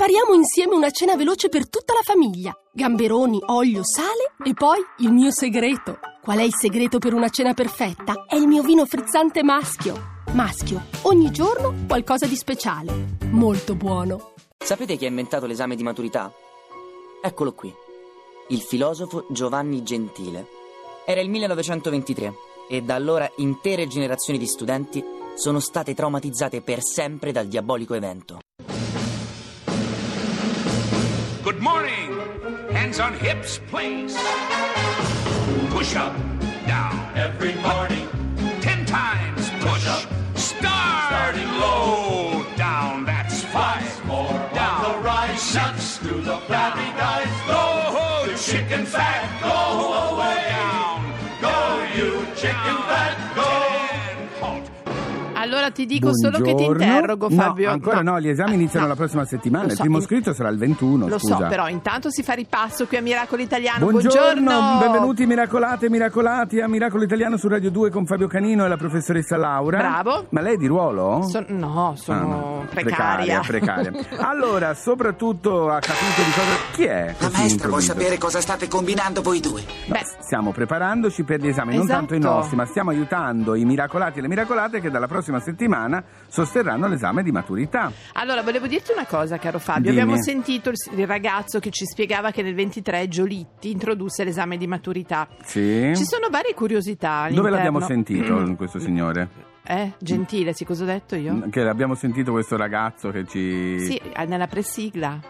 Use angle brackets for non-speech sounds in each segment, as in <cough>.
Prepariamo insieme una cena veloce per tutta la famiglia. Gamberoni, olio, sale e poi il mio segreto. Qual è il segreto per una cena perfetta? È il mio vino frizzante maschio. Maschio, ogni giorno qualcosa di speciale. Molto buono. Sapete chi ha inventato l'esame di maturità? Eccolo qui. Il filosofo Giovanni Gentile. Era il 1923 e da allora intere generazioni di studenti sono state traumatizzate per sempre dal diabolico evento. Morning. Hands on hips, please. Push up, down. Every morning. Ten times push. up. Allora ti dico solo che ti Buongiorno. interrogo, Fabio. No, ancora no, gli esami iniziano no. la prossima settimana. Lo Il so, primo scritto sarà il 21, Lo scusa. so, però intanto si fa ripasso qui a Miracolo Italiano. Buongiorno, benvenuti miracolate e miracolati a Miracolo Italiano su Radio 2 con Fabio Canino e la professoressa Laura. Bravo. Ma lei è di ruolo? Son- no, sono Ah, no. precaria. precaria, precaria. <laughs> Allora, soprattutto ha capito di cosa... Chi è? La maestra vuole improvviso? sapere cosa state combinando voi due. Beh, Stiamo preparandoci per gli esami, non Esatto. tanto i nostri, ma stiamo aiutando i miracolati e le miracolate che dalla prossima settimana sosterranno l'esame di maturità. allora volevo dirti una cosa, caro Fabio. Dimmi. Abbiamo sentito il, ragazzo che ci spiegava che nel 23 Giolitti introdusse l'esame di maturità. Sì? Ci sono varie curiosità. Dove all'interno. l'abbiamo sentito questo signore? Eh, gentile, sì, cosa ho detto io? Che abbiamo sentito questo ragazzo che ci... Sì, nella presigla.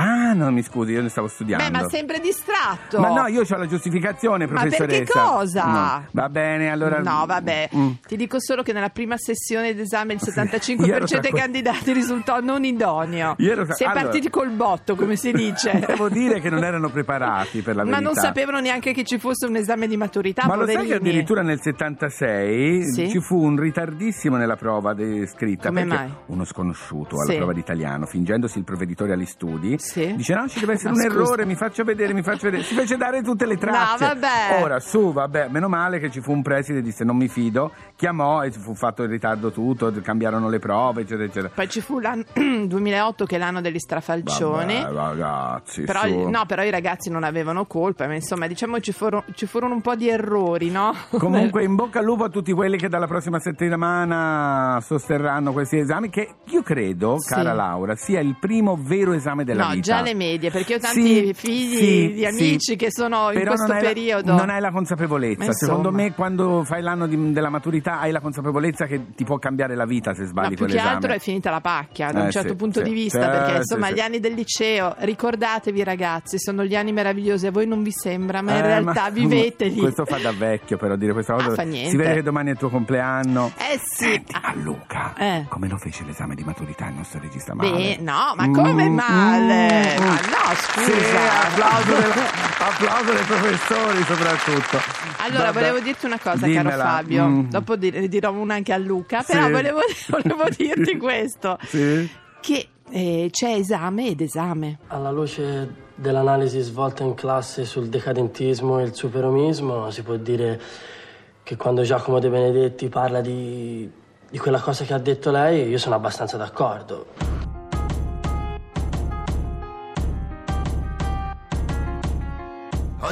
Ah, no, mi scusi, io ne stavo studiando. Beh, ma sempre distratto. Ma no, io ho la giustificazione, Ma professoressa. perché cosa? No. Va bene, allora... No, vabbè, Mm. ti dico solo che nella prima sessione d'esame il Sì, 75% io ero tra dei candidati risultò non idoneo. Io ero Si è allora- partiti col botto, come si dice. <laughs> Devo dire che non erano preparati per la Ma verità. non sapevano neanche che ci fosse un esame di maturità, Ma lo sai poverini. che addirittura nel 76 Sì? ci fu un ritardissimo nella prova scritta Come perché mai? uno sconosciuto alla Sì. prova di italiano, fingendosi il provveditore agli studi, Sì. Dice no, ci deve essere <laughs> Ma un scusa. errore, mi faccio vedere, mi faccio vedere. Si fece dare tutte le tracce. No, vabbè. Ora, su, vabbè, meno male che ci fu un preside, disse non mi fido, chiamò e fu fatto in ritardo tutto, cambiarono le prove, eccetera, eccetera. Poi ci fu l'anno <clears throat> 2008 che è l'anno degli strafalcioni. Vabbè, ragazzi, Però, su. no, però i ragazzi non avevano colpa, ma insomma, diciamo ci furono, ci furono un po' di errori, no? <laughs> Comunque in bocca al lupo a tutti quelli che dalla prossima settimana sosterranno questi esami che io credo, Sì. cara Laura, sia il primo vero esame della no, vita. già le medie, perché ho tanti Sì, figli sì, di amici sì. che sono in Però questo non hai la- periodo. non hai la consapevolezza. Ma. Secondo me quando fai l'anno di- della maturità hai la consapevolezza che ti può cambiare la vita se Ma sbagli più che quell'esame. altro è finita la pacchia da Eh, un certo punto di vista, perché sì, insomma gli anni del liceo, ricordatevi ragazzi, sono gli anni meravigliosi, a voi non vi sembra, ma in Eh, realtà ma- <laughs> viveteli. Questo fa da vecchio però dire questa cosa. Ah, fa niente. si vede che domani è il tuo compleanno. Eh sì. Senti, Ah, a Luca, Eh. come lo fece l'esame di maturità il nostro regista male? Beh, no, ma come Mm, male? Ma mm. no, scusa. Sì, applauso, del- applauso dei professori soprattutto. Allora, Vabbè. volevo dirti una cosa, Dimmela. caro Fabio. Mm. Dopo di- ne dirò una anche a Luca, Sì. però volevo, <laughs> volevo dirti <laughs> questo: Sì? che eh, c'è esame ed esame. Alla luce dell'analisi svolta in classe sul decadentismo e il superomismo, si può dire che quando Giacomo De Benedetti parla di, di quella cosa che ha detto lei, io sono abbastanza d'accordo.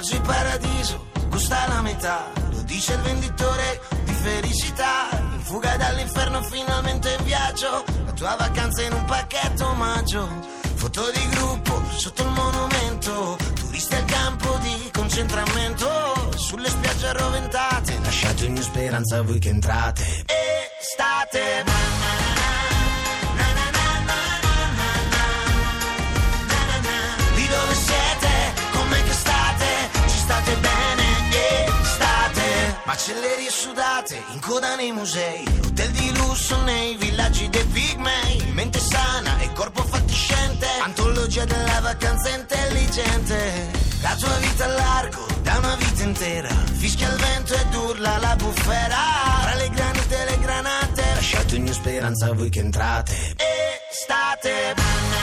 Oggi il paradiso costa la metà, lo dice il venditore di felicità. In fuga dall'inferno, finalmente in viaggio. La tua vacanza in un pacchetto omaggio. Foto di gruppo sotto il monumento. Turisti al campo di concentramento. Sulle spiagge arroventate. Lasciate ogni speranza voi che entrate. Estate. Macellerie sudate, in coda nei musei, hotel di lusso nei villaggi dei pigmei, mente sana e corpo fatiscente, antologia della vacanza intelligente. La tua vita a largo, da una vita intera, fischia il vento ed urla la bufera. Tra le granite e le granate, lasciate ogni speranza a voi che entrate. Estate.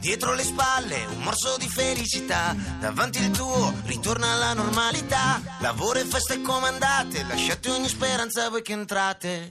Dietro le spalle un morso di felicità, davanti il tuo ritorna alla normalità. Lavoro e feste comandate, lasciate ogni speranza voi che entrate.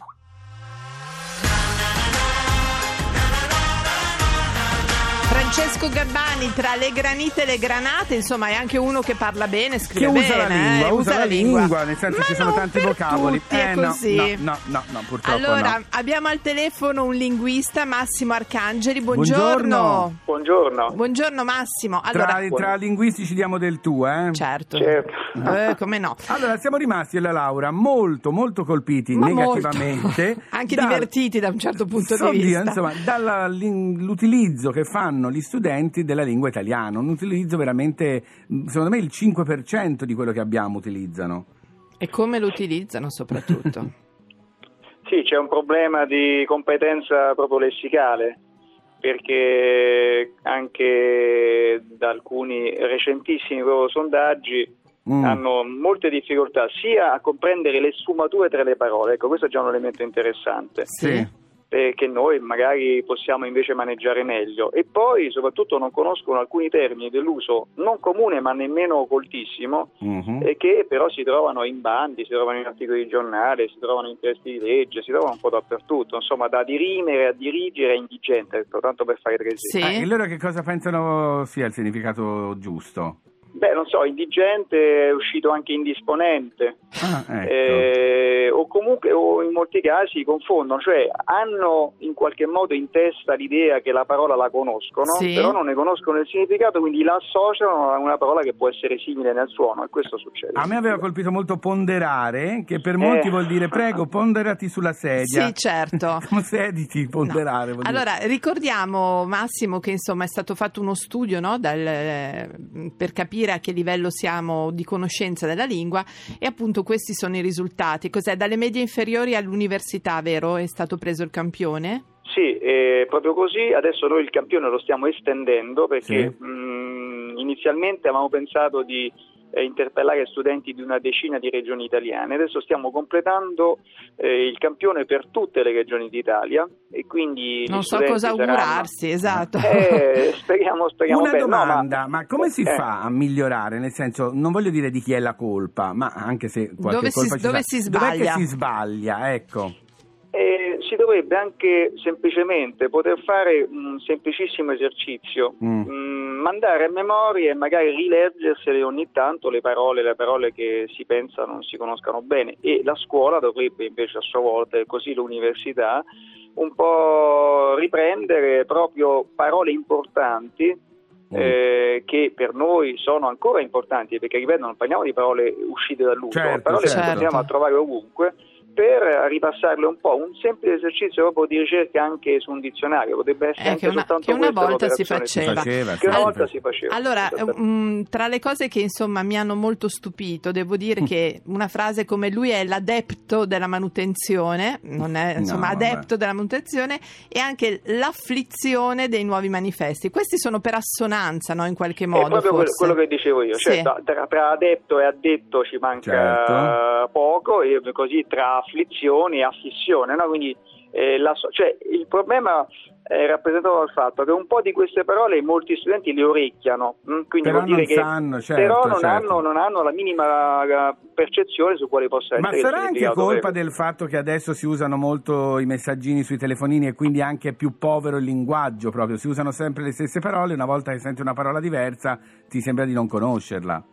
Francesco Gabbani tra le granite e le granate, insomma, è anche uno che parla bene, Che scrive usa la bene, lingua, eh, usa la lingua, nel senso Ma ci sono tanti vocaboli. tutti eh, no, così. no, no, no, no, purtroppo Allora, no. abbiamo al telefono un linguista, Massimo Arcangeli. Buongiorno. Buongiorno. Buongiorno, Massimo. Allora, Tra, tra linguisti ci diamo del tu, eh? certo. Certo. Eh, come no? <laughs> Allora, siamo rimasti io e la Laura molto, molto colpiti Ma molto. negativamente. <laughs> Anche dal- divertiti da un certo punto di Oddio, vista. insomma, dall'utilizzo che fanno gli studenti della lingua italiana, un utilizzo veramente, secondo me il 5% di quello che abbiamo utilizzano. E come lo utilizzano soprattutto? <laughs> Sì, c'è un problema di competenza proprio lessicale, perché anche da alcuni recentissimi proprio sondaggi Mm. hanno molte difficoltà sia a comprendere le sfumature tra le parole, ecco questo è già un elemento interessante, Sì. Eh, che noi magari possiamo invece maneggiare meglio e poi soprattutto non conoscono alcuni termini dell'uso non comune ma nemmeno coltissimo Mhm. e che però si trovano in bandi, si trovano in articoli di giornale, si trovano in testi di legge, si trovano un po' dappertutto, insomma da dirimere a dirigere è indigente, tanto per fare tre esempi. Sì. Eh, e loro che cosa pensano sia il significato giusto? Beh, non so, indigente è uscito anche indisponente. Ah, ecco. Eh, o comunque o in molti casi confondono, cioè hanno in qualche modo in testa l'idea che la parola la conoscono, Sì. però non ne conoscono il significato, quindi la associano a una parola che può essere simile nel suono e questo succede. A me aveva colpito molto ponderare, che per molti Eh. vuol dire prego, ponderati sulla sedia. Sì, certo. <laughs> Come sediti, ponderare. dire. Allora, ricordiamo Massimo che insomma è stato fatto uno studio no, dal- per capire a che livello siamo di conoscenza della lingua e appunto questi sono i risultati. Cos'è? Dalle medie inferiori all'università, vero? È stato preso il campione? Sì, è proprio così. Adesso noi il campione lo stiamo estendendo perché Sì. mh, inizialmente avevamo pensato di eh, interpellare studenti di una decina di regioni italiane. Adesso stiamo completando eh, il campione per tutte le regioni d'Italia e quindi Non so cosa saranno- augurarsi, esatto. Eh, speriamo, speriamo Una bene. No, domanda, ma... come si eh, fa a migliorare? Nel senso, non voglio dire di chi è la colpa, ma anche se qualche Dove si- colpa ci dove si Dov'è sbaglia? che si sbaglia? Ecco. Eh, si dovrebbe anche semplicemente poter fare un semplicissimo esercizio, Mm. Mm, mandare a memoria e magari rileggersele ogni tanto le parole, le parole che si pensa non si conoscano bene e la scuola dovrebbe invece a sua volta, e così l'università, un po' riprendere proprio parole importanti Mm. eh, che per noi sono ancora importanti perché ripeto non parliamo di parole uscite dall'uso, Certo, parole certo. che andiamo a trovare ovunque per ripassarle un po', un semplice esercizio proprio di ricerca anche su un dizionario, potrebbe essere Eh, anche che una- soltanto che una volta si faceva. Si faceva, che una volta si faceva. Allora, esattamente. mm, tra le cose che insomma mi hanno molto stupito, devo dire che una frase come lui è l'adepto della manutenzione, non è insomma No, vabbè. adepto della manutenzione, e anche l'afflizione dei nuovi manifesti. Questi sono per assonanza, no? In qualche È modo. proprio quello, forse. quello che dicevo io, cioè Sì. da- tra, tra adepto e addetto ci manca Certo. poco e così tra afflizione e affissione, no? quindi eh, la so- cioè, il problema è rappresentato dal fatto che un po' di queste parole molti studenti le orecchiano, mm? quindi Però vuol dire non che sanno, certo, però non, certo. Hanno, non hanno la minima eh, percezione su quale possa Ma essere il sarà anche colpa del fatto che adesso si usano molto i messaggini sui telefonini e quindi anche è più povero il linguaggio proprio, si usano sempre le stesse parole, una volta che senti una parola diversa ti sembra di non conoscerla.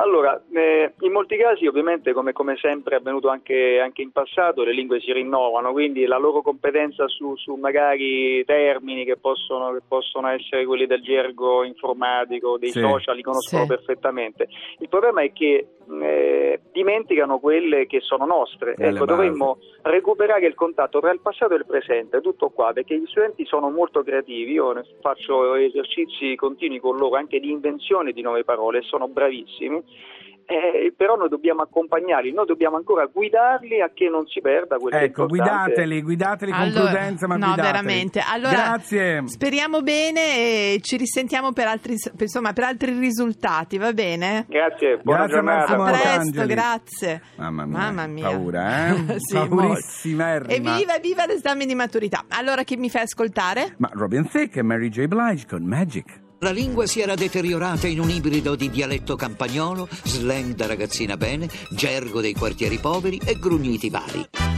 Allora, eh, in molti casi ovviamente come, come sempre è avvenuto anche, anche in passato le lingue si rinnovano, quindi la loro competenza su, su magari termini che possono, che possono essere quelli del gergo informatico, dei Sì. social, li conoscono Sì. perfettamente. Il problema è che eh, dimenticano quelle che sono nostre. Alle Ecco, dovremmo recuperare il contatto tra il passato e il presente, tutto qua, perché gli studenti sono molto creativi, io faccio esercizi continui con loro anche di invenzione di nuove parole, sono bravissimi eh, però noi dobbiamo accompagnarli, noi dobbiamo ancora guidarli a che non si perda quel Ecco, guidateli, guidateli allora, con prudenza, ma no, guidateli. veramente. Allora, Grazie. Speriamo bene e ci risentiamo per altri, insomma, per altri risultati, va bene? Grazie, buona grazie giornata. A, a presto, grazie. Mamma mia, Mamma mia. paura, eh? <laughs> sì, Paurissima. Evviva, viva l'esame di maturità. Allora, chi mi fai ascoltare? Ma Robin Thicke e Mary J. Blige con Magic. La lingua si era deteriorata in un ibrido di dialetto campagnolo, slang da ragazzina bene, gergo dei quartieri poveri e grugniti vari.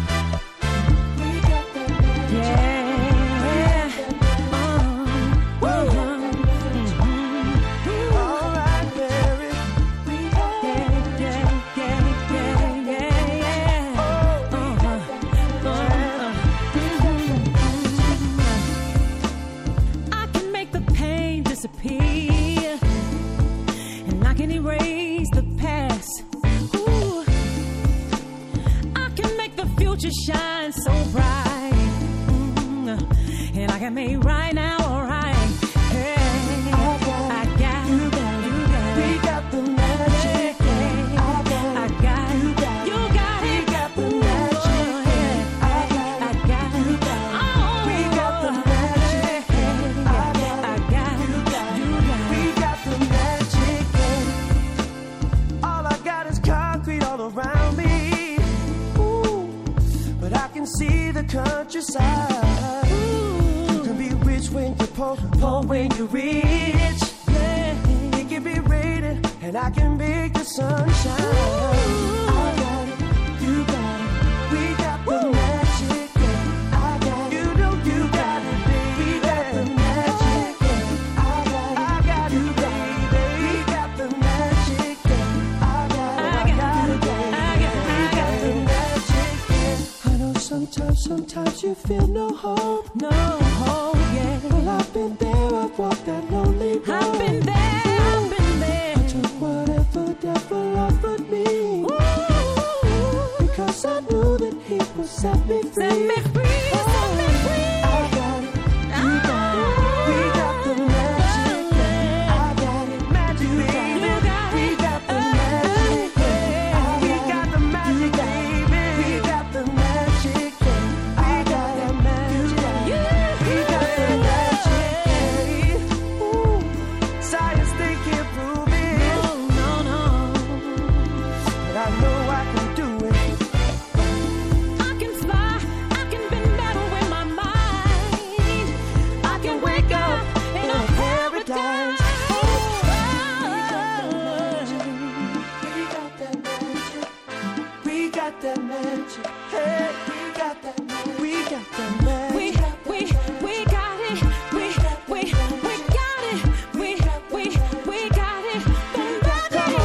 got that magic. Hey, we got that. Magic. We got that magic. We we we got it. We we we got it. We we we got it. The magic.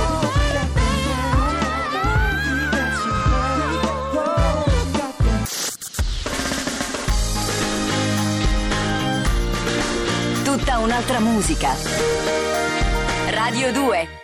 Tutta un'altra musica. Radio 2